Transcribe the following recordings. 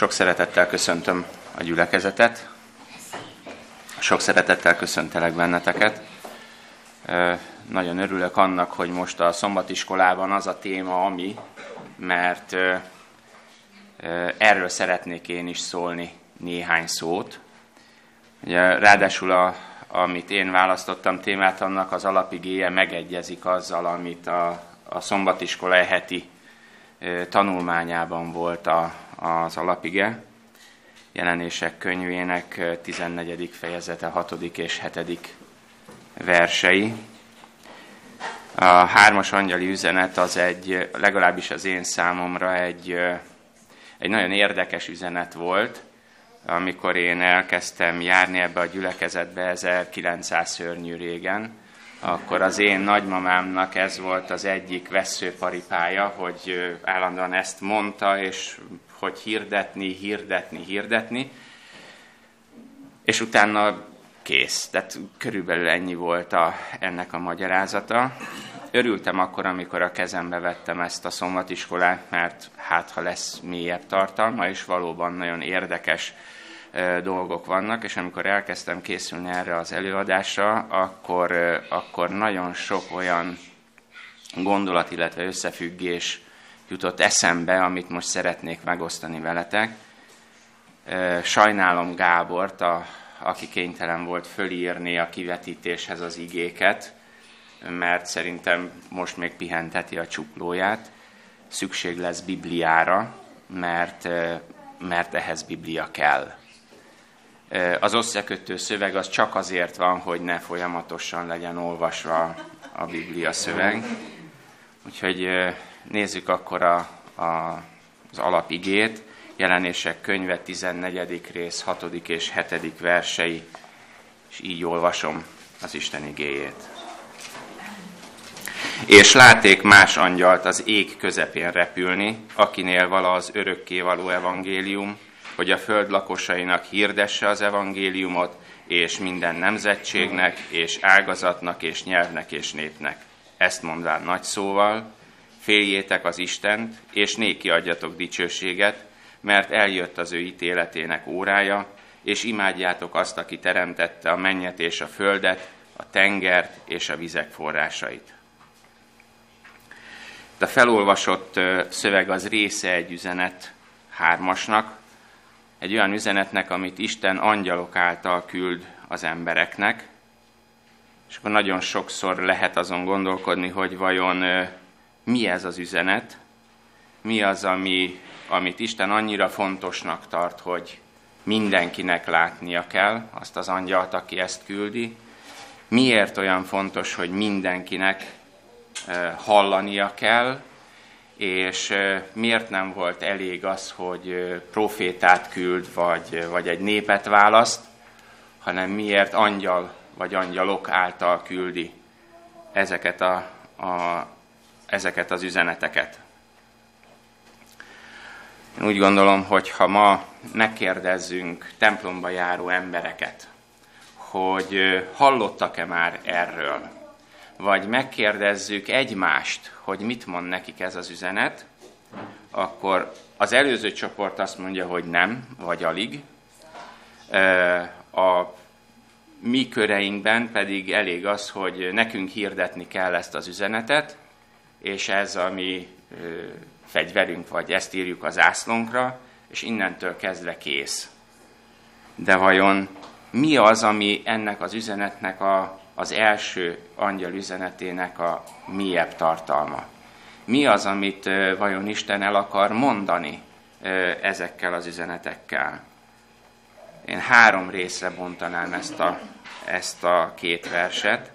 Sok szeretettel köszöntöm a gyülekezetet, sok szeretettel köszöntelek benneteket. Nagyon örülök annak, hogy most a szombatiskolában az a téma, ami, mert erről szeretnék én is szólni néhány szót. Ugye, ráadásul, a, amit én választottam témát, annak az alapigéje megegyezik azzal, amit a, a szombatiskola heti tanulmányában volt a, az alapige. Jelenések könyvének 14. fejezete, 6. és 7. versei. A hármas angyali üzenet az egy, legalábbis az én számomra egy, egy nagyon érdekes üzenet volt, amikor én elkezdtem járni ebbe a gyülekezetbe 1900 szörnyű régen, akkor az én nagymamámnak ez volt az egyik veszőparipája, hogy állandóan ezt mondta, és hogy hirdetni, hirdetni, hirdetni, és utána kész. Tehát körülbelül ennyi volt a, ennek a magyarázata. Örültem akkor, amikor a kezembe vettem ezt a szombatiskolát, mert hát ha lesz mélyebb tartalma, és valóban nagyon érdekes dolgok vannak, és amikor elkezdtem készülni erre az előadásra, akkor, akkor nagyon sok olyan gondolat, illetve összefüggés jutott eszembe, amit most szeretnék megosztani veletek. Sajnálom Gábort, a, aki kénytelen volt fölírni a kivetítéshez az igéket, mert szerintem most még pihenteti a csuklóját. Szükség lesz Bibliára, mert, mert ehhez Biblia kell. Az összekötő szöveg az csak azért van, hogy ne folyamatosan legyen olvasva a Biblia szöveg. Úgyhogy nézzük akkor a, a, az alapigét, jelenések könyve 14. rész 6. és 7. versei, és így olvasom az Isten igéjét. És láték más angyalt az ég közepén repülni, akinél vala az örökkévaló evangélium, hogy a föld lakosainak hirdesse az evangéliumot, és minden nemzetségnek, és ágazatnak, és nyelvnek, és népnek. Ezt mondván nagy szóval, féljétek az Istent, és néki adjatok dicsőséget, mert eljött az ő ítéletének órája, és imádjátok azt, aki teremtette a mennyet és a földet, a tengert és a vizek forrásait. A felolvasott szöveg az része egy üzenet hármasnak, egy olyan üzenetnek, amit Isten angyalok által küld az embereknek, és akkor nagyon sokszor lehet azon gondolkodni, hogy vajon mi ez az üzenet, mi az, ami, amit Isten annyira fontosnak tart, hogy mindenkinek látnia kell? Azt az angyalt, aki ezt küldi, miért olyan fontos, hogy mindenkinek hallania kell, és miért nem volt elég az, hogy profétát küld, vagy, vagy egy népet választ, hanem miért angyal vagy angyalok által küldi ezeket, a, a, ezeket az üzeneteket. Én úgy gondolom, hogy ha ma megkérdezzünk templomba járó embereket, hogy hallottak-e már erről, vagy megkérdezzük egymást, hogy mit mond nekik ez az üzenet, akkor az előző csoport azt mondja, hogy nem, vagy alig. A mi köreinkben pedig elég az, hogy nekünk hirdetni kell ezt az üzenetet, és ez a mi fegyverünk, vagy ezt írjuk az ászlónkra, és innentől kezdve kész. De vajon mi az, ami ennek az üzenetnek a az első angyal üzenetének a mélyebb tartalma. Mi az, amit vajon Isten el akar mondani ezekkel az üzenetekkel? Én három részre bontanám ezt a, ezt a két verset.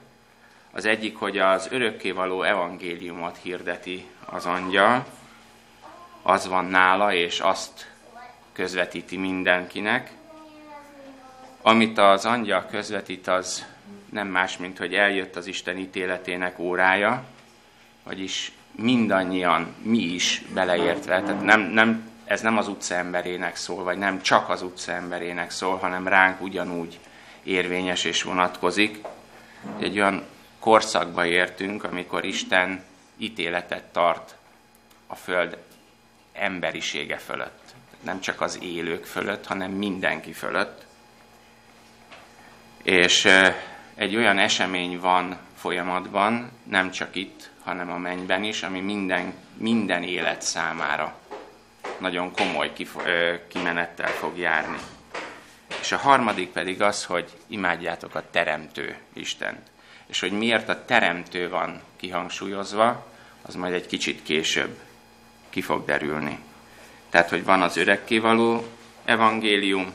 Az egyik, hogy az örökkévaló evangéliumot hirdeti az angyal, az van nála, és azt közvetíti mindenkinek. Amit az angyal közvetít, az nem más, mint hogy eljött az Isten ítéletének órája, vagyis mindannyian, mi is beleértve, tehát nem, nem, ez nem az utca emberének szól, vagy nem csak az utca emberének szól, hanem ránk ugyanúgy érvényes és vonatkozik. Egy olyan korszakba értünk, amikor Isten ítéletet tart a Föld emberisége fölött. nem csak az élők fölött, hanem mindenki fölött. És egy olyan esemény van folyamatban, nem csak itt, hanem a mennyben is, ami minden, minden élet számára nagyon komoly kimenettel fog járni. És a harmadik pedig az, hogy imádjátok a Teremtő Istent. És hogy miért a Teremtő van kihangsúlyozva, az majd egy kicsit később ki fog derülni. Tehát, hogy van az örökkévaló evangélium,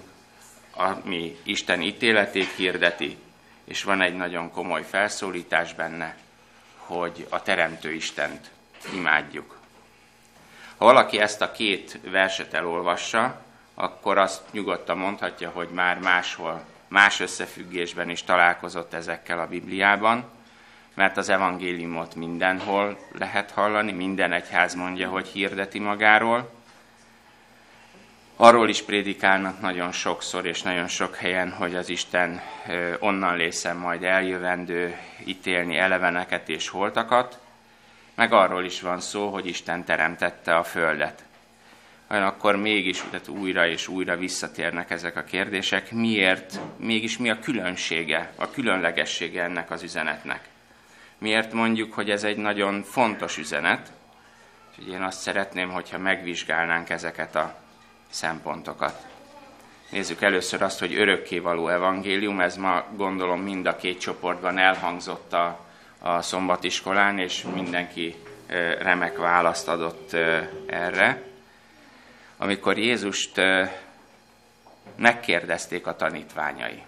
ami Isten ítéletét hirdeti, és van egy nagyon komoly felszólítás benne, hogy a Teremtő Istent imádjuk. Ha valaki ezt a két verset elolvassa, akkor azt nyugodtan mondhatja, hogy már máshol, más összefüggésben is találkozott ezekkel a Bibliában, mert az evangéliumot mindenhol lehet hallani, minden egyház mondja, hogy hirdeti magáról. Arról is prédikálnak nagyon sokszor és nagyon sok helyen, hogy az Isten onnan lészen majd eljövendő ítélni eleveneket és holtakat, meg arról is van szó, hogy Isten teremtette a földet. Akkor mégis tehát újra és újra visszatérnek ezek a kérdések. Miért, mégis mi a különbsége, a különlegessége ennek az üzenetnek? Miért mondjuk, hogy ez egy nagyon fontos üzenet? És én azt szeretném, hogyha megvizsgálnánk ezeket a szempontokat. Nézzük először azt, hogy örökkévaló evangélium, ez ma gondolom mind a két csoportban elhangzott a, a szombatiskolán, és mindenki remek választ adott erre. Amikor Jézust megkérdezték a tanítványai,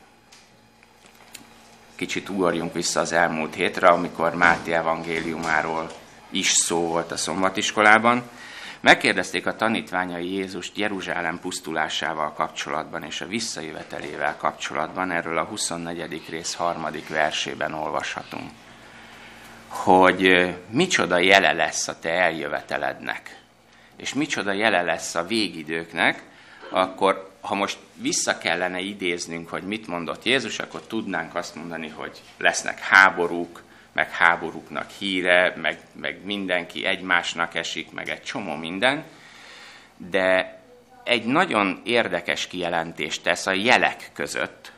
kicsit ugorjunk vissza az elmúlt hétre, amikor Máté evangéliumáról is szó volt a szombatiskolában. Megkérdezték a tanítványai Jézust Jeruzsálem pusztulásával kapcsolatban és a visszajövetelével kapcsolatban, erről a 24. rész harmadik versében olvashatunk, hogy micsoda jele lesz a te eljövetelednek, és micsoda jele lesz a végidőknek, akkor ha most vissza kellene idéznünk, hogy mit mondott Jézus, akkor tudnánk azt mondani, hogy lesznek háborúk, meg háborúknak híre, meg, meg mindenki egymásnak esik, meg egy csomó minden, de egy nagyon érdekes kijelentést tesz a jelek között.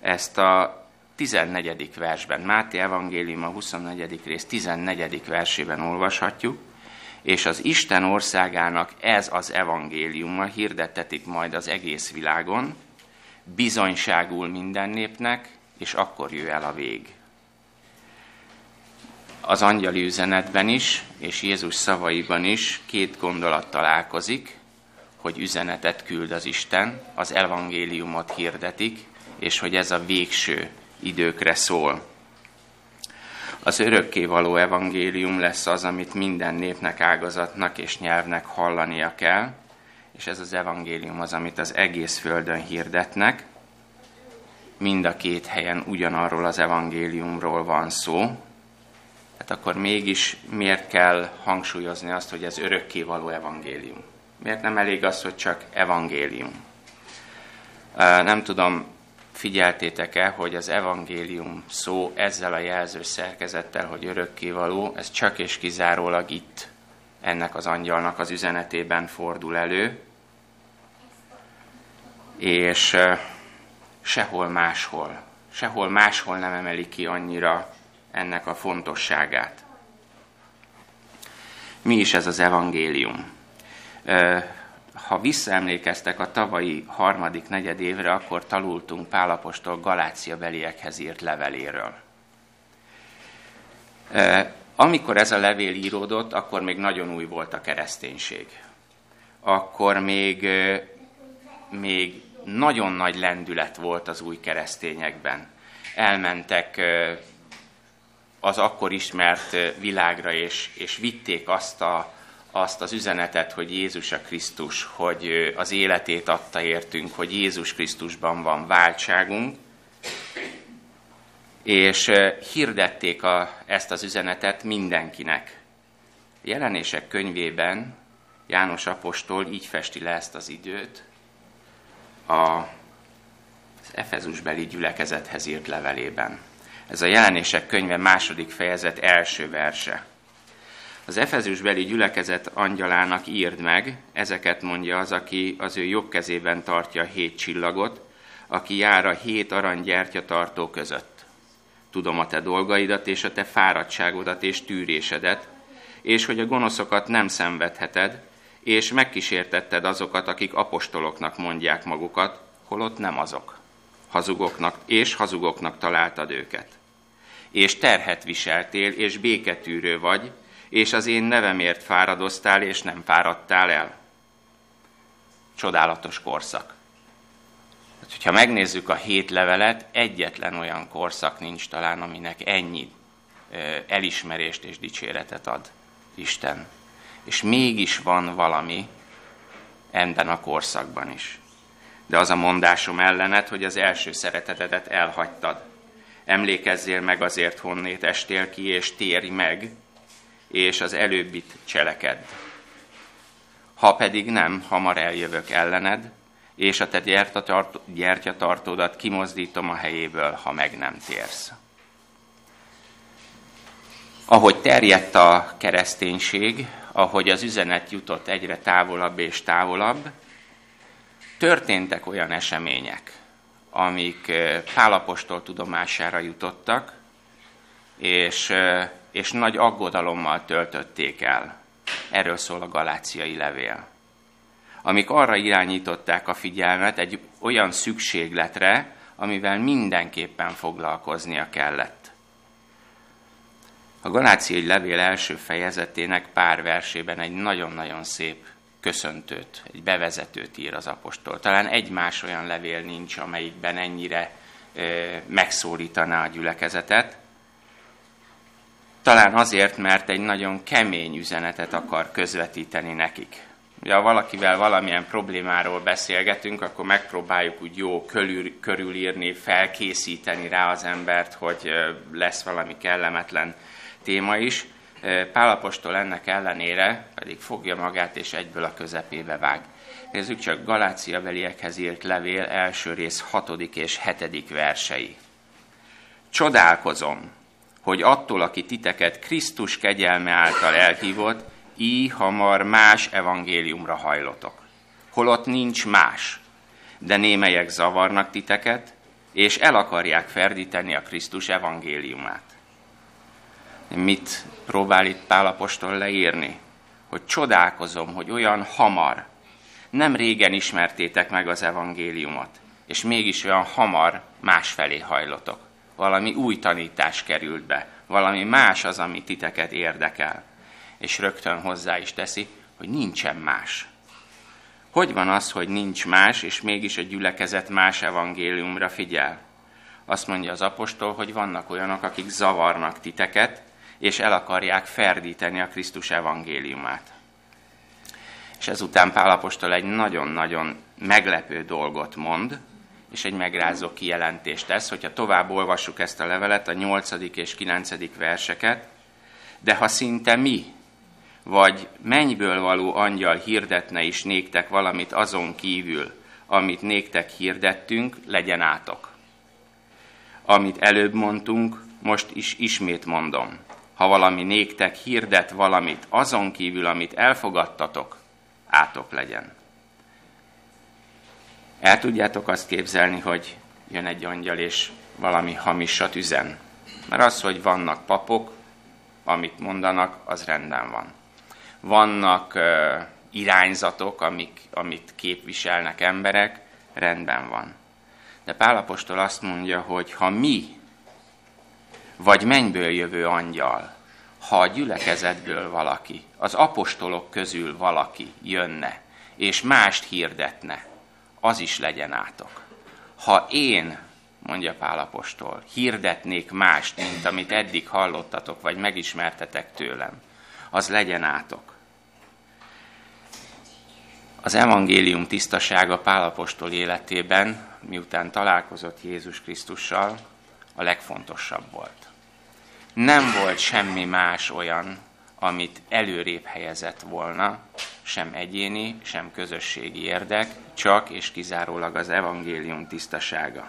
Ezt a 14. versben, Máté Evangélium a 24. rész 14. versében olvashatjuk, és az Isten országának ez az evangéliuma hirdettetik majd az egész világon, bizonyságul minden népnek, és akkor jöjj el a vég. Az angyali üzenetben is, és Jézus szavaiban is két gondolat találkozik, hogy üzenetet küld az Isten, az evangéliumot hirdetik, és hogy ez a végső időkre szól az örökkévaló evangélium lesz az, amit minden népnek, ágazatnak és nyelvnek hallania kell, és ez az evangélium az, amit az egész földön hirdetnek. Mind a két helyen ugyanarról az evangéliumról van szó. Hát akkor mégis miért kell hangsúlyozni azt, hogy ez örökkévaló evangélium? Miért nem elég az, hogy csak evangélium? Nem tudom, figyeltétek-e, hogy az evangélium szó ezzel a jelző szerkezettel, hogy örökkévaló, ez csak és kizárólag itt ennek az angyalnak az üzenetében fordul elő, és sehol máshol, sehol máshol nem emeli ki annyira ennek a fontosságát. Mi is ez az evangélium? Ha visszaemlékeztek a tavalyi harmadik negyed évre, akkor tanultunk Pálapostól Galácia beliekhez írt leveléről. Amikor ez a levél íródott, akkor még nagyon új volt a kereszténység. Akkor még, még nagyon nagy lendület volt az új keresztényekben. Elmentek az akkor ismert világra, és, és vitték azt a, azt az üzenetet, hogy Jézus a Krisztus, hogy az életét adta értünk, hogy Jézus Krisztusban van váltságunk, és hirdették a, ezt az üzenetet mindenkinek. Jelenések könyvében János Apostol így festi le ezt az időt a, az Efezusbeli gyülekezethez írt levelében. Ez a jelenések könyve második fejezet első verse. Az Efezusbeli gyülekezet angyalának írd meg, ezeket mondja az, aki az ő jobb kezében tartja a hét csillagot, aki jár a hét aranygyertya tartó között. Tudom a te dolgaidat és a te fáradtságodat és tűrésedet, és hogy a gonoszokat nem szenvedheted, és megkísértetted azokat, akik apostoloknak mondják magukat, holott nem azok. Hazugoknak és hazugoknak találtad őket. És terhet viseltél, és béketűrő vagy, és az én nevemért fáradoztál, és nem fáradtál el. Csodálatos korszak. Hát, hogyha megnézzük a hét levelet, egyetlen olyan korszak nincs talán, aminek ennyi elismerést és dicséretet ad Isten. És mégis van valami ebben a korszakban is. De az a mondásom ellenet, hogy az első szeretetedet elhagytad. Emlékezzél meg azért, honnét estél ki, és térj meg, és az előbbit cselekedd. Ha pedig nem, hamar eljövök ellened, és a te gyertyatartódat kimozdítom a helyéből, ha meg nem térsz. Ahogy terjedt a kereszténység, ahogy az üzenet jutott egyre távolabb és távolabb, történtek olyan események, amik eh, Pálapostól tudomására jutottak, és, eh, és nagy aggodalommal töltötték el. Erről szól a galáciai levél. Amik arra irányították a figyelmet egy olyan szükségletre, amivel mindenképpen foglalkoznia kellett. A Galáciai levél első fejezetének pár versében egy nagyon-nagyon szép köszöntőt, egy bevezetőt ír az apostol. Talán egy más olyan levél nincs, amelyikben ennyire e, megszólítaná a gyülekezetet. Talán azért, mert egy nagyon kemény üzenetet akar közvetíteni nekik. Ugye, ha valakivel valamilyen problémáról beszélgetünk, akkor megpróbáljuk úgy jó körül, körülírni, felkészíteni rá az embert, hogy lesz valami kellemetlen téma is. Pálapostól ennek ellenére pedig fogja magát és egyből a közepébe vág. Nézzük csak Galácia beliekhez írt levél első rész hatodik és hetedik versei. Csodálkozom, hogy attól, aki titeket Krisztus kegyelme által elhívott, így hamar más evangéliumra hajlotok. Holott nincs más, de némelyek zavarnak titeket, és el akarják ferdíteni a Krisztus evangéliumát. Mit próbál itt Pálapostól leírni? Hogy csodálkozom, hogy olyan hamar, nem régen ismertétek meg az evangéliumot, és mégis olyan hamar másfelé hajlotok. Valami új tanítás került be, valami más az, ami titeket érdekel. És rögtön hozzá is teszi, hogy nincsen más. Hogy van az, hogy nincs más, és mégis a gyülekezet más evangéliumra figyel? Azt mondja az apostol, hogy vannak olyanok, akik zavarnak titeket, és el akarják ferdíteni a Krisztus evangéliumát. És ezután Pálapostól egy nagyon-nagyon meglepő dolgot mond, és egy megrázó kijelentést tesz, hogyha tovább olvassuk ezt a levelet, a 8. és 9. verseket, de ha szinte mi, vagy mennyből való angyal hirdetne is néktek valamit azon kívül, amit néktek hirdettünk, legyen átok. Amit előbb mondtunk, most is ismét mondom ha valami néktek hirdet valamit, azon kívül, amit elfogadtatok, átok legyen. El tudjátok azt képzelni, hogy jön egy angyal, és valami hamisat üzen. Mert az, hogy vannak papok, amit mondanak, az rendben van. Vannak uh, irányzatok, amik, amit képviselnek emberek, rendben van. De Pálapostól azt mondja, hogy ha mi vagy mennyből jövő angyal, ha a gyülekezetből valaki, az apostolok közül valaki jönne, és mást hirdetne, az is legyen átok. Ha én, mondja Pál apostol, hirdetnék mást, mint amit eddig hallottatok, vagy megismertetek tőlem, az legyen átok. Az evangélium tisztasága Pálapostól életében, miután találkozott Jézus Krisztussal, a legfontosabb volt nem volt semmi más olyan, amit előrébb helyezett volna, sem egyéni, sem közösségi érdek, csak és kizárólag az evangélium tisztasága.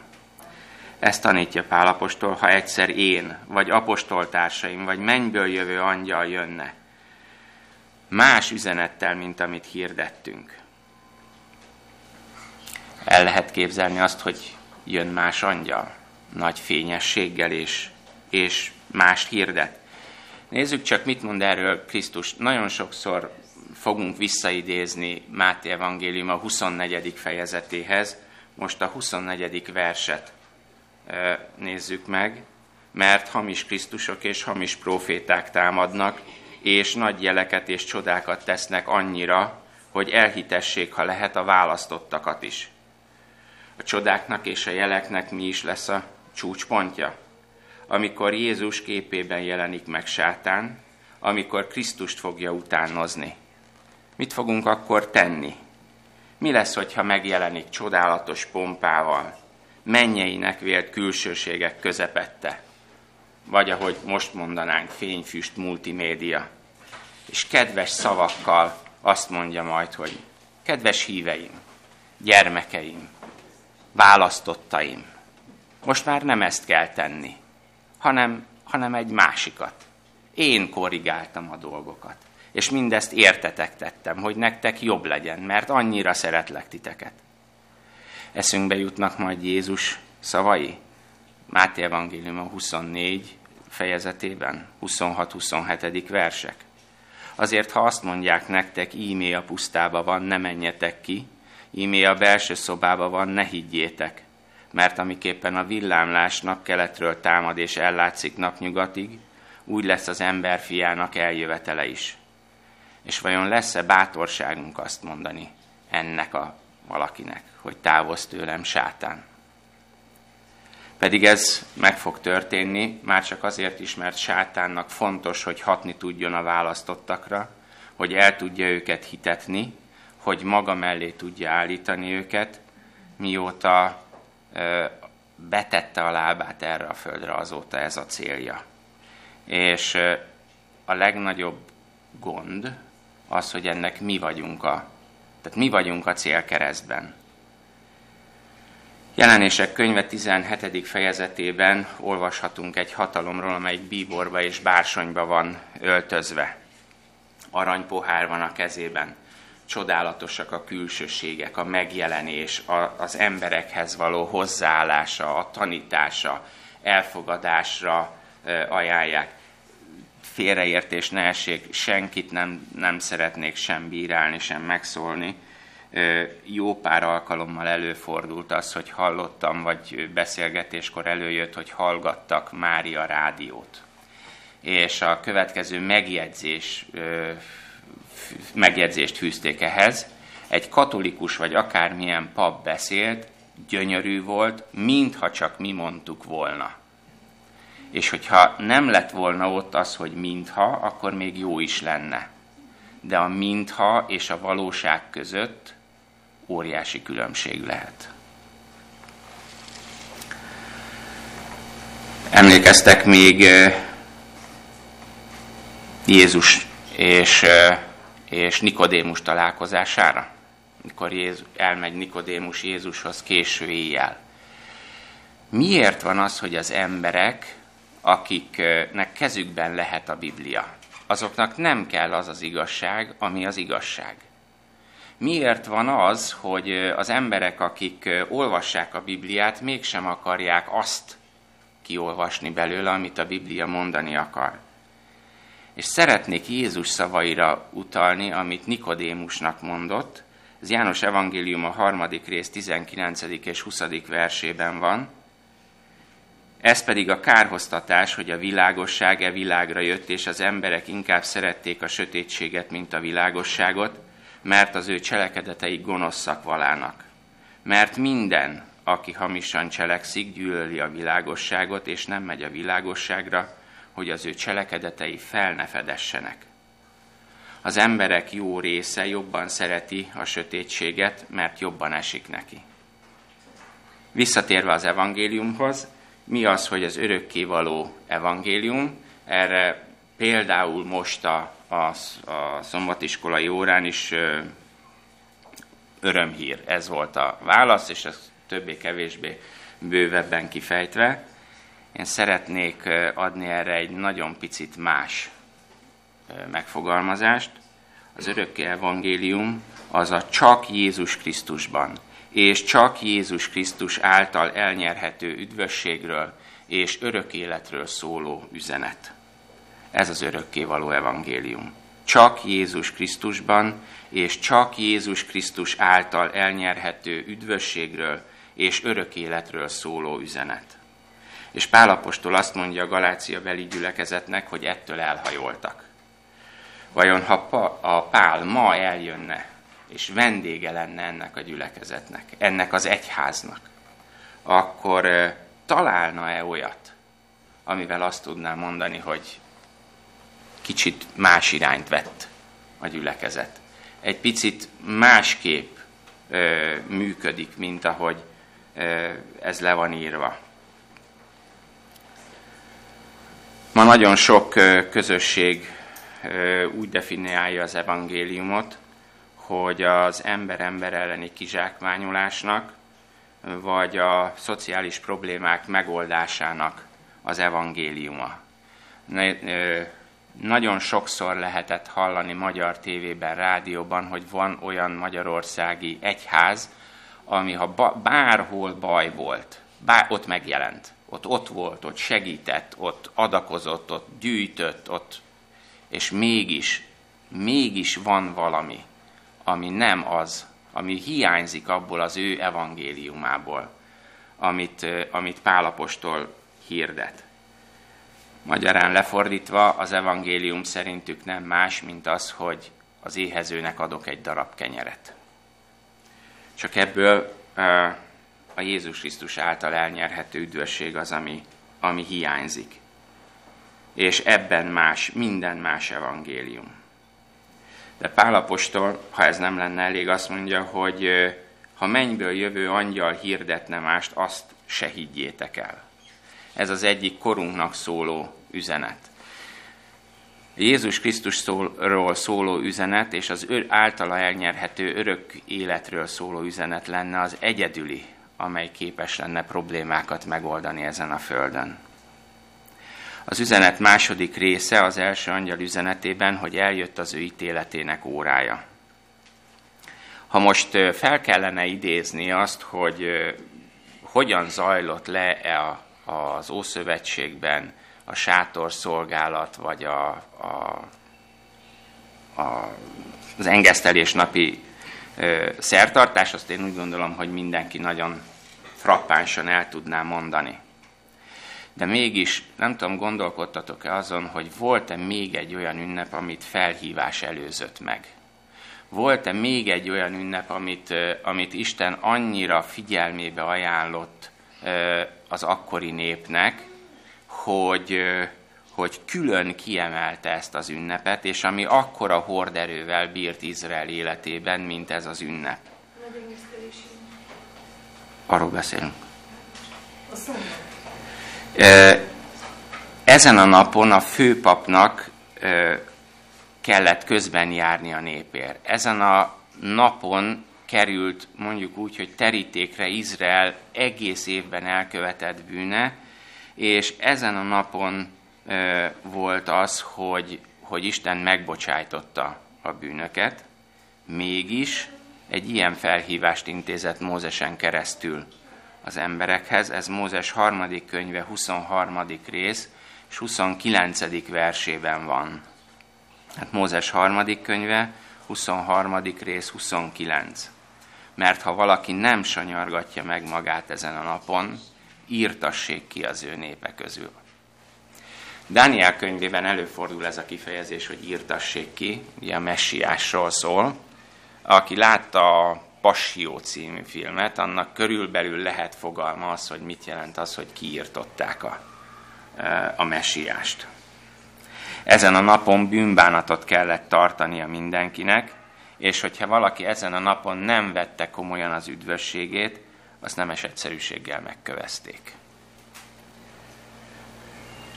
Ezt tanítja Pálapostól, ha egyszer én, vagy apostoltársaim, vagy mennyből jövő angyal jönne, más üzenettel, mint amit hirdettünk. El lehet képzelni azt, hogy jön más angyal, nagy fényességgel és, és mást hirdet. Nézzük csak, mit mond erről Krisztus. Nagyon sokszor fogunk visszaidézni Máté Evangélium a 24. fejezetéhez. Most a 24. verset nézzük meg, mert hamis Krisztusok és hamis proféták támadnak, és nagy jeleket és csodákat tesznek annyira, hogy elhitessék, ha lehet, a választottakat is. A csodáknak és a jeleknek mi is lesz a csúcspontja? Amikor Jézus képében jelenik meg sátán, amikor Krisztust fogja utánozni. Mit fogunk akkor tenni? Mi lesz, hogyha megjelenik csodálatos pompával, mennyeinek vélt külsőségek közepette? Vagy ahogy most mondanánk, fényfüst multimédia. És kedves szavakkal azt mondja majd, hogy kedves híveim, gyermekeim, választottaim, most már nem ezt kell tenni, hanem, hanem egy másikat. Én korrigáltam a dolgokat. És mindezt értetek tettem, hogy nektek jobb legyen, mert annyira szeretlek titeket. Eszünkbe jutnak majd Jézus szavai. Máté Evangélium a 24 fejezetében, 26-27. versek. Azért, ha azt mondják nektek, ímé a pusztába van, ne menjetek ki, ímé a belső szobába van, ne higgyétek, mert amiképpen a villámlás napkeletről támad és ellátszik napnyugatig, úgy lesz az ember fiának eljövetele is. És vajon lesz-e bátorságunk azt mondani ennek a valakinek, hogy távozz tőlem sátán? Pedig ez meg fog történni, már csak azért is, mert sátánnak fontos, hogy hatni tudjon a választottakra, hogy el tudja őket hitetni, hogy maga mellé tudja állítani őket, mióta betette a lábát erre a földre, azóta ez a célja. És a legnagyobb gond az, hogy ennek mi vagyunk a, tehát mi vagyunk a célkeresztben. Jelenések könyve 17. fejezetében olvashatunk egy hatalomról, amelyik bíborba és bársonyba van öltözve. Aranypohár van a kezében. Csodálatosak a külsőségek, a megjelenés, a, az emberekhez való hozzáállása, a tanítása, elfogadásra ajánlják. Félreértés ne essék, senkit nem, nem szeretnék sem bírálni, sem megszólni jó pár alkalommal előfordult az, hogy hallottam, vagy beszélgetéskor előjött, hogy hallgattak Mária rádiót. És a következő megjegyzés, megjegyzést fűzték ehhez. Egy katolikus vagy akármilyen pap beszélt, gyönyörű volt, mintha csak mi mondtuk volna. És hogyha nem lett volna ott az, hogy mintha, akkor még jó is lenne. De a mintha és a valóság között óriási különbség lehet. Emlékeztek még Jézus és, és Nikodémus találkozására? Mikor Jézus, elmegy Nikodémus Jézushoz késő éjjel. Miért van az, hogy az emberek, akiknek kezükben lehet a Biblia, azoknak nem kell az az igazság, ami az igazság? miért van az, hogy az emberek, akik olvassák a Bibliát, mégsem akarják azt kiolvasni belőle, amit a Biblia mondani akar. És szeretnék Jézus szavaira utalni, amit Nikodémusnak mondott. Ez János Evangélium a harmadik rész 19. és 20. versében van. Ez pedig a kárhoztatás, hogy a világosság e világra jött, és az emberek inkább szerették a sötétséget, mint a világosságot, mert az ő cselekedetei gonoszak valának. Mert minden, aki hamisan cselekszik, gyűlöli a világosságot, és nem megy a világosságra, hogy az ő cselekedetei fel ne fedessenek. Az emberek jó része jobban szereti a sötétséget, mert jobban esik neki. Visszatérve az evangéliumhoz, mi az, hogy az örökkévaló evangélium? Erre például most a a, a szombatiskolai órán is örömhír. Ez volt a válasz, és ez többé-kevésbé bővebben kifejtve. Én szeretnék adni erre egy nagyon picit más megfogalmazást. az örökké evangélium, az a csak Jézus Krisztusban, és csak Jézus Krisztus által elnyerhető üdvösségről és örök életről szóló üzenet. Ez az örökké való evangélium. Csak Jézus Krisztusban, és csak Jézus Krisztus által elnyerhető üdvösségről és örök életről szóló üzenet. És Pálapostól azt mondja a Galácia beli gyülekezetnek, hogy ettől elhajoltak. Vajon ha a Pál ma eljönne, és vendége lenne ennek a gyülekezetnek, ennek az egyháznak, akkor találna-e olyat, amivel azt tudná mondani, hogy kicsit más irányt vett a gyülekezet. Egy picit másképp ö, működik, mint ahogy ö, ez le van írva. Ma nagyon sok közösség úgy definiálja az evangéliumot, hogy az ember-ember elleni kizsákmányolásnak, vagy a szociális problémák megoldásának az evangéliuma. Nagyon sokszor lehetett hallani magyar tévében, rádióban, hogy van olyan magyarországi egyház, ami ha bárhol baj volt, bár, ott megjelent. Ott ott volt, ott segített, ott adakozott, ott gyűjtött, ott, és mégis, mégis van valami, ami nem az, ami hiányzik abból az ő evangéliumából, amit, amit Pálapostól hirdet. Magyarán lefordítva, az evangélium szerintük nem más, mint az, hogy az éhezőnek adok egy darab kenyeret. Csak ebből a Jézus Krisztus által elnyerhető üdvösség az, ami, ami hiányzik. És ebben más, minden más evangélium. De Pálapostól, ha ez nem lenne elég, azt mondja, hogy ha mennyből jövő angyal hirdetne mást, azt se higgyétek el. Ez az egyik korunknak szóló üzenet. Jézus Krisztusról szóló üzenet és az általa elnyerhető örök életről szóló üzenet lenne az egyedüli, amely képes lenne problémákat megoldani ezen a földön. Az üzenet második része az első angyal üzenetében, hogy eljött az ő ítéletének órája. Ha most fel kellene idézni azt, hogy hogyan zajlott le e az Ószövetségben a sátorszolgálat, vagy a, a, a, az engesztelés napi szertartás, azt én úgy gondolom, hogy mindenki nagyon frappánsan el tudná mondani de mégis nem tudom, gondolkodtatok-e azon, hogy volt-e még egy olyan ünnep, amit felhívás előzött meg? Volt-e még egy olyan ünnep, amit, amit Isten annyira figyelmébe ajánlott az akkori népnek, hogy, hogy külön kiemelte ezt az ünnepet, és ami akkora horderővel bírt Izrael életében, mint ez az ünnep. Arról beszélünk. Ezen a napon a főpapnak kellett közben járni a népér. Ezen a napon került mondjuk úgy, hogy terítékre Izrael egész évben elkövetett bűne, és ezen a napon volt az, hogy, hogy Isten megbocsájtotta a bűnöket, mégis egy ilyen felhívást intézett Mózesen keresztül az emberekhez. Ez Mózes harmadik könyve 23. rész és 29. versében van. Hát Mózes harmadik könyve, 23. rész, 29. Mert ha valaki nem sanyargatja meg magát ezen a napon, írtassék ki az ő népe közül. Dániel könyvében előfordul ez a kifejezés, hogy írtassék ki, ugye a messiásról szól. Aki látta a Passió című filmet, annak körülbelül lehet fogalma az, hogy mit jelent az, hogy kiírtották a, e, a messiást. Ezen a napon bűnbánatot kellett tartania mindenkinek, és hogyha valaki ezen a napon nem vette komolyan az üdvösségét, azt nemes egyszerűséggel megkövezték.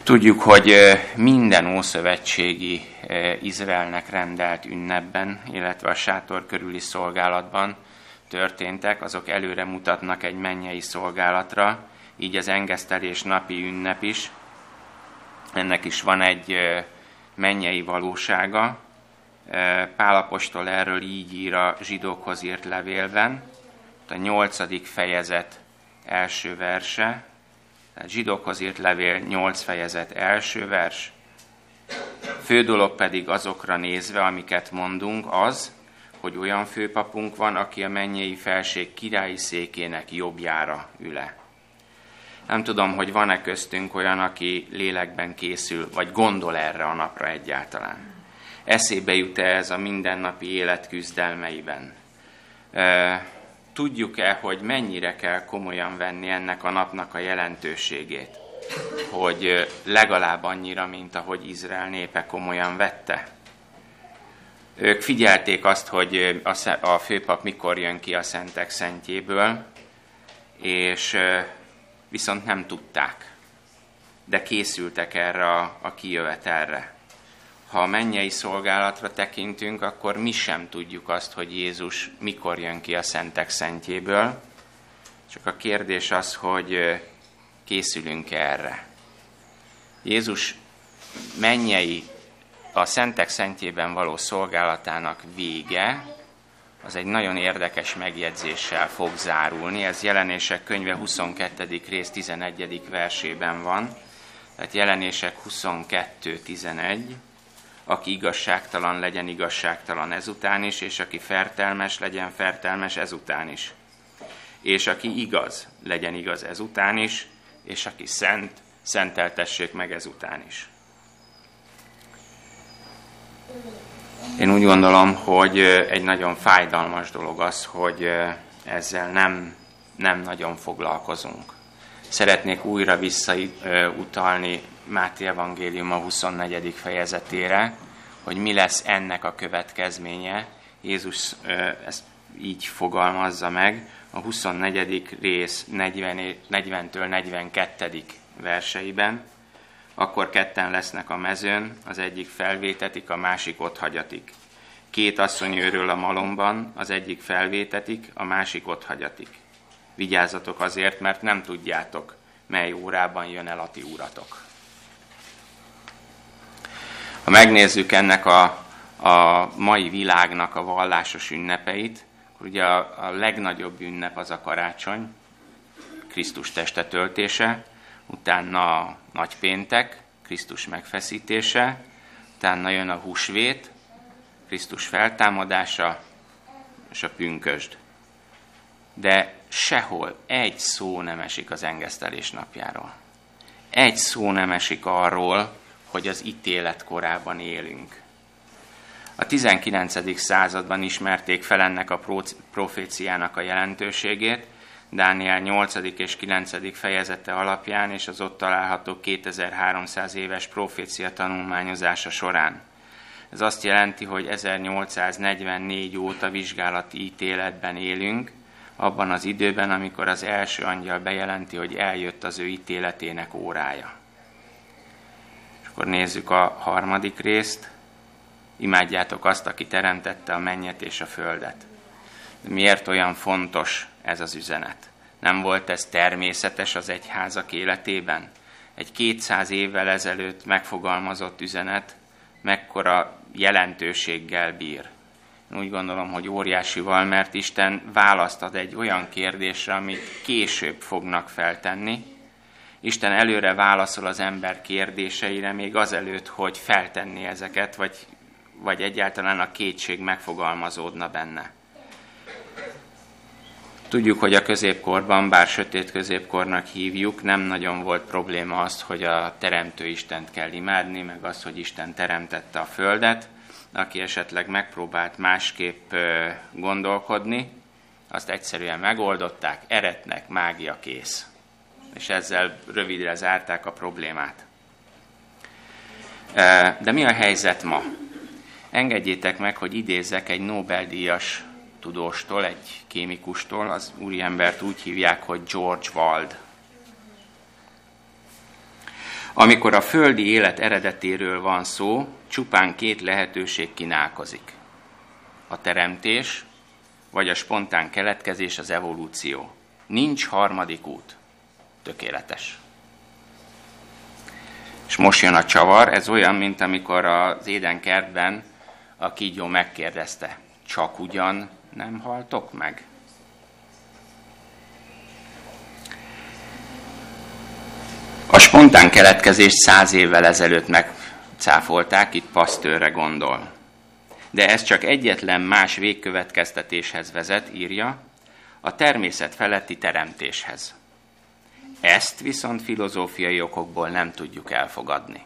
Tudjuk, hogy minden ószövetségi Izraelnek rendelt ünnepben, illetve a sátor körüli szolgálatban történtek, azok előre mutatnak egy mennyei szolgálatra, így az engesztelés napi ünnep is. Ennek is van egy mennyei valósága, Pálapostól erről így ír a zsidókhoz írt levélben, a nyolcadik fejezet első verse, tehát zsidókhoz írt levél nyolc fejezet első vers, fő dolog pedig azokra nézve, amiket mondunk, az, hogy olyan főpapunk van, aki a mennyei felség királyi székének jobbjára üle. Nem tudom, hogy van-e köztünk olyan, aki lélekben készül, vagy gondol erre a napra egyáltalán. Eszébe jut-e ez a mindennapi élet küzdelmeiben? Tudjuk-e, hogy mennyire kell komolyan venni ennek a napnak a jelentőségét? Hogy legalább annyira, mint ahogy Izrael népe komolyan vette? Ők figyelték azt, hogy a főpap mikor jön ki a szentek szentjéből, és viszont nem tudták, de készültek erre a, kijövetelre. Ha a mennyei szolgálatra tekintünk, akkor mi sem tudjuk azt, hogy Jézus mikor jön ki a szentek szentjéből, csak a kérdés az, hogy készülünk erre. Jézus mennyei a szentek szentjében való szolgálatának vége, az egy nagyon érdekes megjegyzéssel fog zárulni. Ez jelenések könyve 22. rész 11. versében van. Tehát jelenések 22.11. Aki igazságtalan legyen igazságtalan ezután is, és aki fertelmes legyen fertelmes ezután is. És aki igaz, legyen igaz ezután is, és aki szent, szenteltessék meg ezután is. Én úgy gondolom, hogy egy nagyon fájdalmas dolog az, hogy ezzel nem, nem nagyon foglalkozunk. Szeretnék újra visszautalni Máté Evangélium a 24. fejezetére, hogy mi lesz ennek a következménye. Jézus ezt így fogalmazza meg a 24. rész 40, 40-től 42. verseiben akkor ketten lesznek a mezőn, az egyik felvétetik, a másik ott hagyatik. Két asszony őről a malomban, az egyik felvétetik, a másik ott hagyatik. Vigyázzatok azért, mert nem tudjátok, mely órában jön el a ti úratok. Ha megnézzük ennek a, a mai világnak a vallásos ünnepeit, akkor ugye a, a legnagyobb ünnep az a karácsony, Krisztus teste töltése, utána a nagypéntek, Krisztus megfeszítése, utána jön a húsvét, Krisztus feltámadása és a pünkösd. De sehol egy szó nem esik az engesztelés napjáról. Egy szó nem esik arról, hogy az ítélet korában élünk. A 19. században ismerték fel ennek a proféciának a jelentőségét, Dániel 8. és 9. fejezete alapján és az ott található 2300 éves profécia tanulmányozása során. Ez azt jelenti, hogy 1844 óta vizsgálati ítéletben élünk, abban az időben, amikor az első angyal bejelenti, hogy eljött az ő ítéletének órája. És akkor nézzük a harmadik részt. Imádjátok azt, aki teremtette a mennyet és a földet. Miért olyan fontos ez az üzenet. Nem volt ez természetes az egyházak életében? Egy 200 évvel ezelőtt megfogalmazott üzenet mekkora jelentőséggel bír. Úgy gondolom, hogy óriásival, mert Isten választ ad egy olyan kérdésre, amit később fognak feltenni. Isten előre válaszol az ember kérdéseire, még azelőtt, hogy feltenni ezeket, vagy, vagy egyáltalán a kétség megfogalmazódna benne. Tudjuk, hogy a középkorban, bár sötét középkornak hívjuk, nem nagyon volt probléma az, hogy a Teremtő Istent kell imádni, meg az, hogy Isten teremtette a Földet. Aki esetleg megpróbált másképp gondolkodni, azt egyszerűen megoldották, eretnek, mágia kész. És ezzel rövidre zárták a problémát. De mi a helyzet ma? Engedjétek meg, hogy idézzek egy Nobel-díjas tudóstól, egy kémikustól, az úriembert úgy hívják, hogy George Wald. Amikor a földi élet eredetéről van szó, csupán két lehetőség kínálkozik. A teremtés, vagy a spontán keletkezés, az evolúció. Nincs harmadik út. Tökéletes. És most jön a csavar, ez olyan, mint amikor az édenkertben a kígyó megkérdezte, csak ugyan nem haltok meg? A spontán keletkezést száz évvel ezelőtt megcáfolták, itt Pasztőre gondol. De ez csak egyetlen más végkövetkeztetéshez vezet, írja, a természet feletti teremtéshez. Ezt viszont filozófiai okokból nem tudjuk elfogadni.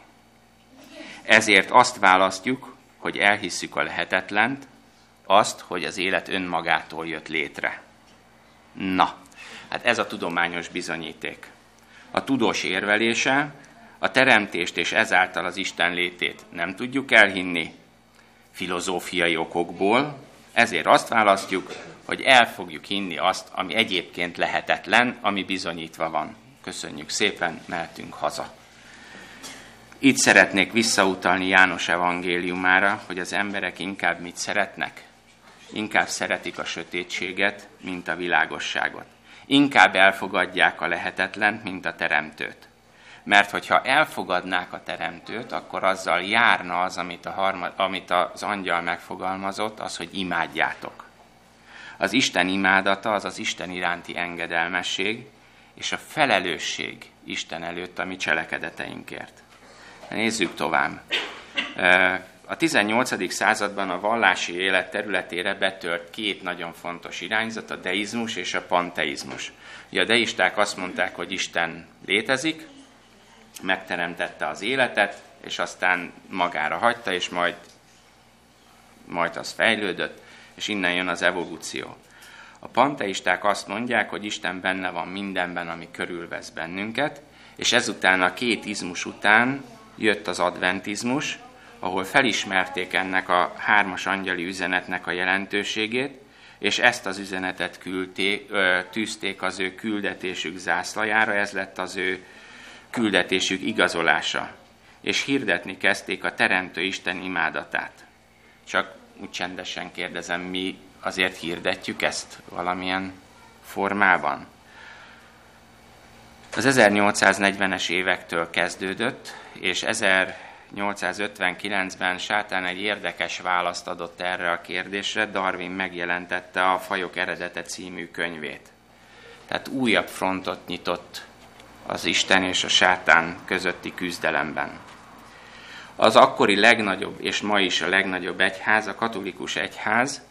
Ezért azt választjuk, hogy elhisszük a lehetetlent, azt, hogy az élet önmagától jött létre. Na, hát ez a tudományos bizonyíték. A tudós érvelése, a teremtést és ezáltal az Isten létét nem tudjuk elhinni filozófiai okokból, ezért azt választjuk, hogy el fogjuk hinni azt, ami egyébként lehetetlen, ami bizonyítva van. Köszönjük szépen, mehetünk haza. Itt szeretnék visszautalni János evangéliumára, hogy az emberek inkább mit szeretnek? Inkább szeretik a sötétséget, mint a világosságot. Inkább elfogadják a lehetetlent, mint a teremtőt. Mert hogyha elfogadnák a teremtőt, akkor azzal járna az, amit, a harmad, amit az angyal megfogalmazott, az, hogy imádjátok. Az Isten imádata az az Isten iránti engedelmesség, és a felelősség Isten előtt a mi cselekedeteinkért. Nézzük tovább. A 18. században a vallási élet területére betört két nagyon fontos irányzat, a deizmus és a panteizmus. Ugye a deisták azt mondták, hogy Isten létezik, megteremtette az életet, és aztán magára hagyta, és majd, majd az fejlődött, és innen jön az evolúció. A panteisták azt mondják, hogy Isten benne van mindenben, ami körülvesz bennünket, és ezután a két izmus után jött az adventizmus, ahol felismerték ennek a hármas angyali üzenetnek a jelentőségét, és ezt az üzenetet küldték, tűzték az ő küldetésük zászlajára, ez lett az ő küldetésük igazolása, és hirdetni kezdték a Teremtő Isten imádatát. Csak úgy csendesen kérdezem, mi azért hirdetjük ezt valamilyen formában? Az 1840-es évektől kezdődött, és 1859-ben Sátán egy érdekes választ adott erre a kérdésre, Darwin megjelentette a Fajok eredete című könyvét. Tehát újabb frontot nyitott az Isten és a sátán közötti küzdelemben. Az akkori legnagyobb, és ma is a legnagyobb egyház, a katolikus egyház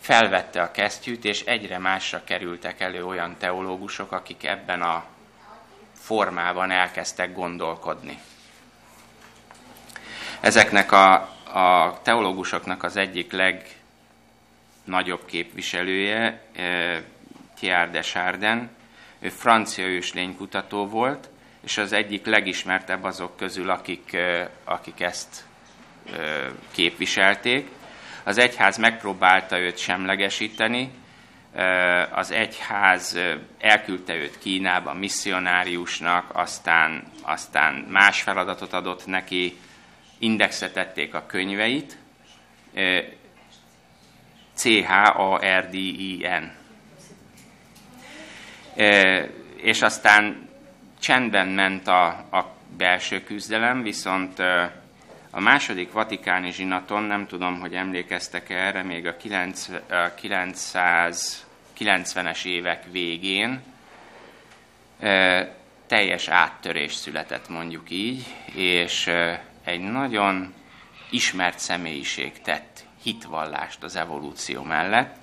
felvette a kesztyűt, és egyre másra kerültek elő olyan teológusok, akik ebben a formában elkezdtek gondolkodni. Ezeknek a, a teológusoknak az egyik legnagyobb képviselője, eh, Thierry de Chardin, ő francia őslénykutató volt, és az egyik legismertebb azok közül, akik, akik ezt képviselték. Az egyház megpróbálta őt semlegesíteni, az egyház elküldte őt Kínába misszionáriusnak, aztán, aztán más feladatot adott neki, indexetették a könyveit, C-H-A-R-D-I-N. És aztán csendben ment a, a belső küzdelem, viszont a második vatikáni zsinaton, nem tudom, hogy emlékeztek erre, még a 990-es évek végén teljes áttörés született, mondjuk így, és egy nagyon ismert személyiség tett hitvallást az evolúció mellett.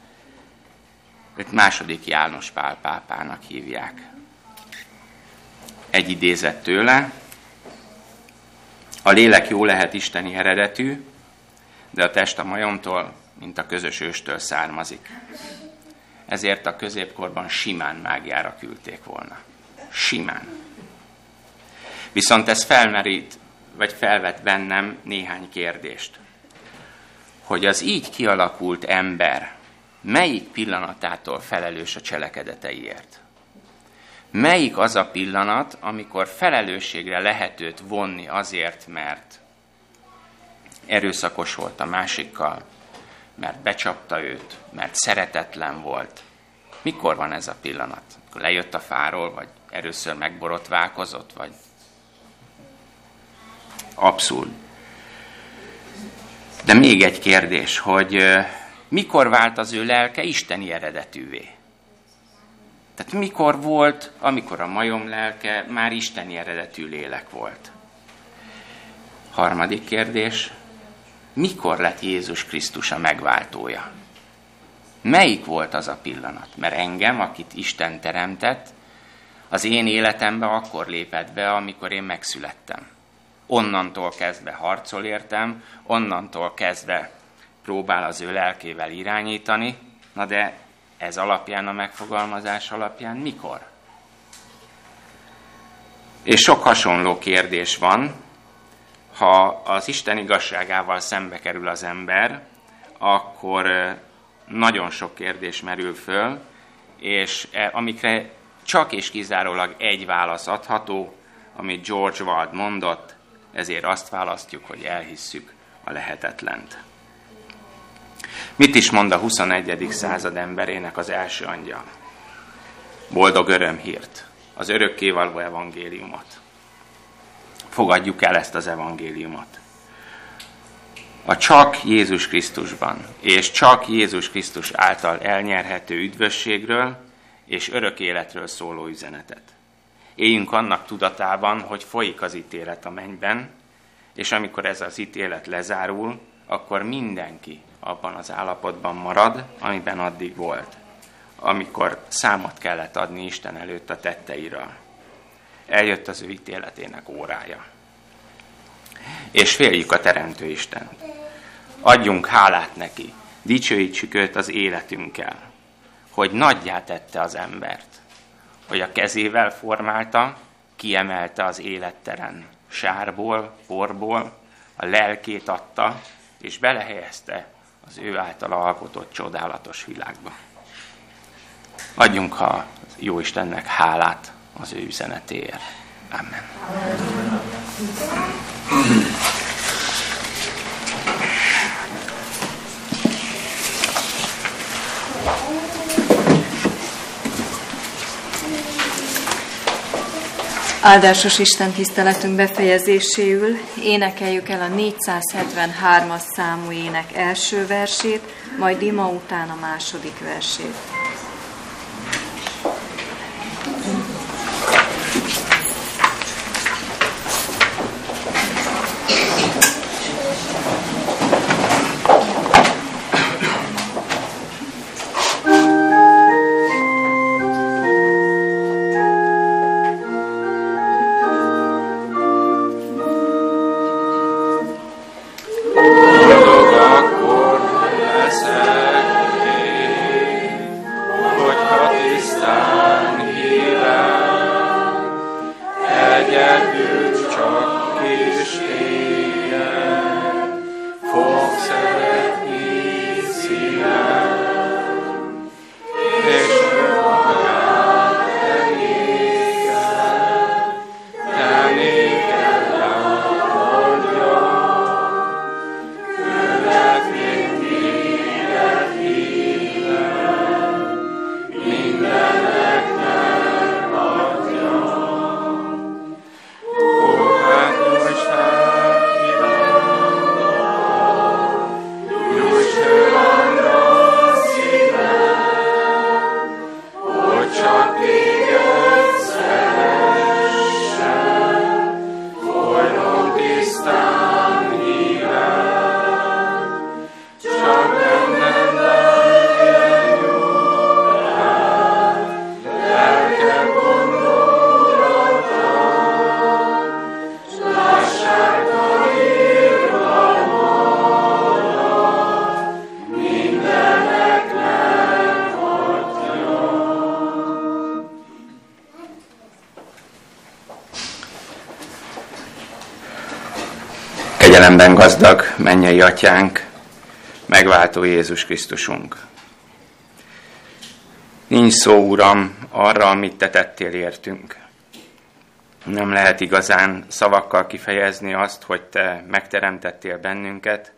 Őt második János Pál pápának hívják. Egy idézet tőle. A lélek jó lehet isteni eredetű, de a test a majomtól, mint a közös őstől származik. Ezért a középkorban simán mágiára küldték volna. Simán. Viszont ez felmerít vagy felvet bennem néhány kérdést. Hogy az így kialakult ember melyik pillanatától felelős a cselekedeteiért? Melyik az a pillanat, amikor felelősségre lehet őt vonni azért, mert erőszakos volt a másikkal, mert becsapta őt, mert szeretetlen volt. Mikor van ez a pillanat? Lejött a fáról, vagy először megborotválkozott, vagy abszurd. De még egy kérdés, hogy mikor vált az ő lelke isteni eredetűvé? Tehát mikor volt, amikor a majom lelke már isteni eredetű lélek volt? Harmadik kérdés, mikor lett Jézus Krisztus a megváltója? Melyik volt az a pillanat? Mert engem, akit Isten teremtett, az én életembe akkor lépett be, amikor én megszülettem. Onnantól kezdve harcol értem, onnantól kezdve próbál az ő lelkével irányítani, na de ez alapján, a megfogalmazás alapján mikor? És sok hasonló kérdés van, ha az Isten igazságával szembe kerül az ember, akkor nagyon sok kérdés merül föl, és e, amikre csak és kizárólag egy válasz adható, amit George Wald mondott, ezért azt választjuk, hogy elhisszük a lehetetlent. Mit is mond a 21. század emberének az első angyal? Boldog örömhírt, az örökkévaló evangéliumot. Fogadjuk el ezt az evangéliumot. A csak Jézus Krisztusban és csak Jézus Krisztus által elnyerhető üdvösségről és örök életről szóló üzenetet. Éljünk annak tudatában, hogy folyik az ítélet a mennyben, és amikor ez az ítélet lezárul, akkor mindenki abban az állapotban marad, amiben addig volt, amikor számot kellett adni Isten előtt a tetteiről. Eljött az ő ítéletének órája. És féljük a Teremtő Isten. Adjunk hálát neki, dicsőítsük őt az életünkkel, hogy nagyjá tette az embert, hogy a kezével formálta, kiemelte az életteren, sárból, porból, a lelkét adta, és belehelyezte az ő által alkotott csodálatos világba. Adjunk a jó Istennek hálát az ő üzenetéért. Amen. Amen. Áldásos Isten tiszteletünk befejezéséül énekeljük el a 473-as számú ének első versét, majd ima után a második versét. Kegyelemben gazdag mennyei atyánk, megváltó Jézus Krisztusunk. Nincs szó, Uram, arra, amit Te tettél értünk. Nem lehet igazán szavakkal kifejezni azt, hogy Te megteremtettél bennünket,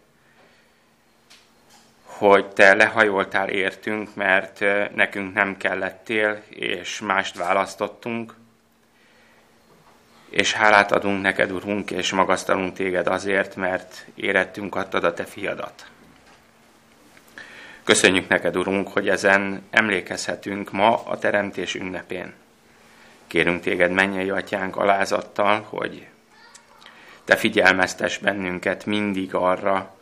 hogy Te lehajoltál értünk, mert nekünk nem kellettél, és mást választottunk, és hálát adunk neked, Urunk, és magasztalunk téged azért, mert érettünk adtad a te fiadat. Köszönjük neked, Urunk, hogy ezen emlékezhetünk ma a Teremtés ünnepén. Kérünk téged, mennyei atyánk, alázattal, hogy te figyelmeztes bennünket mindig arra,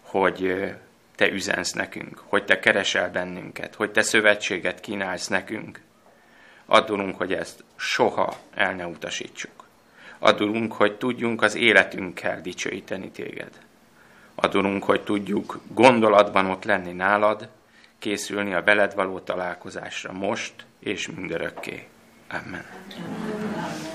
hogy te üzensz nekünk, hogy te keresel bennünket, hogy te szövetséget kínálsz nekünk. Addulunk, hogy ezt soha el ne utasítsuk. Adulunk, hogy tudjunk az életünkkel dicsőíteni téged. Adulunk, hogy tudjuk gondolatban ott lenni nálad, készülni a veled való találkozásra most és mindörökké. Amen. Amen.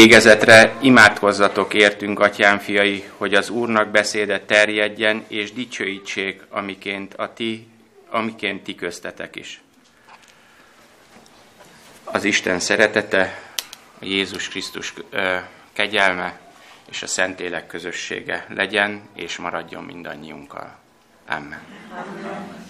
Végezetre imádkozzatok értünk, atyám fiai, hogy az Úrnak beszéde terjedjen, és dicsőítsék, amiként, a ti, amiként ti köztetek is. Az Isten szeretete, a Jézus Krisztus kegyelme és a Szentlélek közössége legyen és maradjon mindannyiunkkal. Amen. Amen.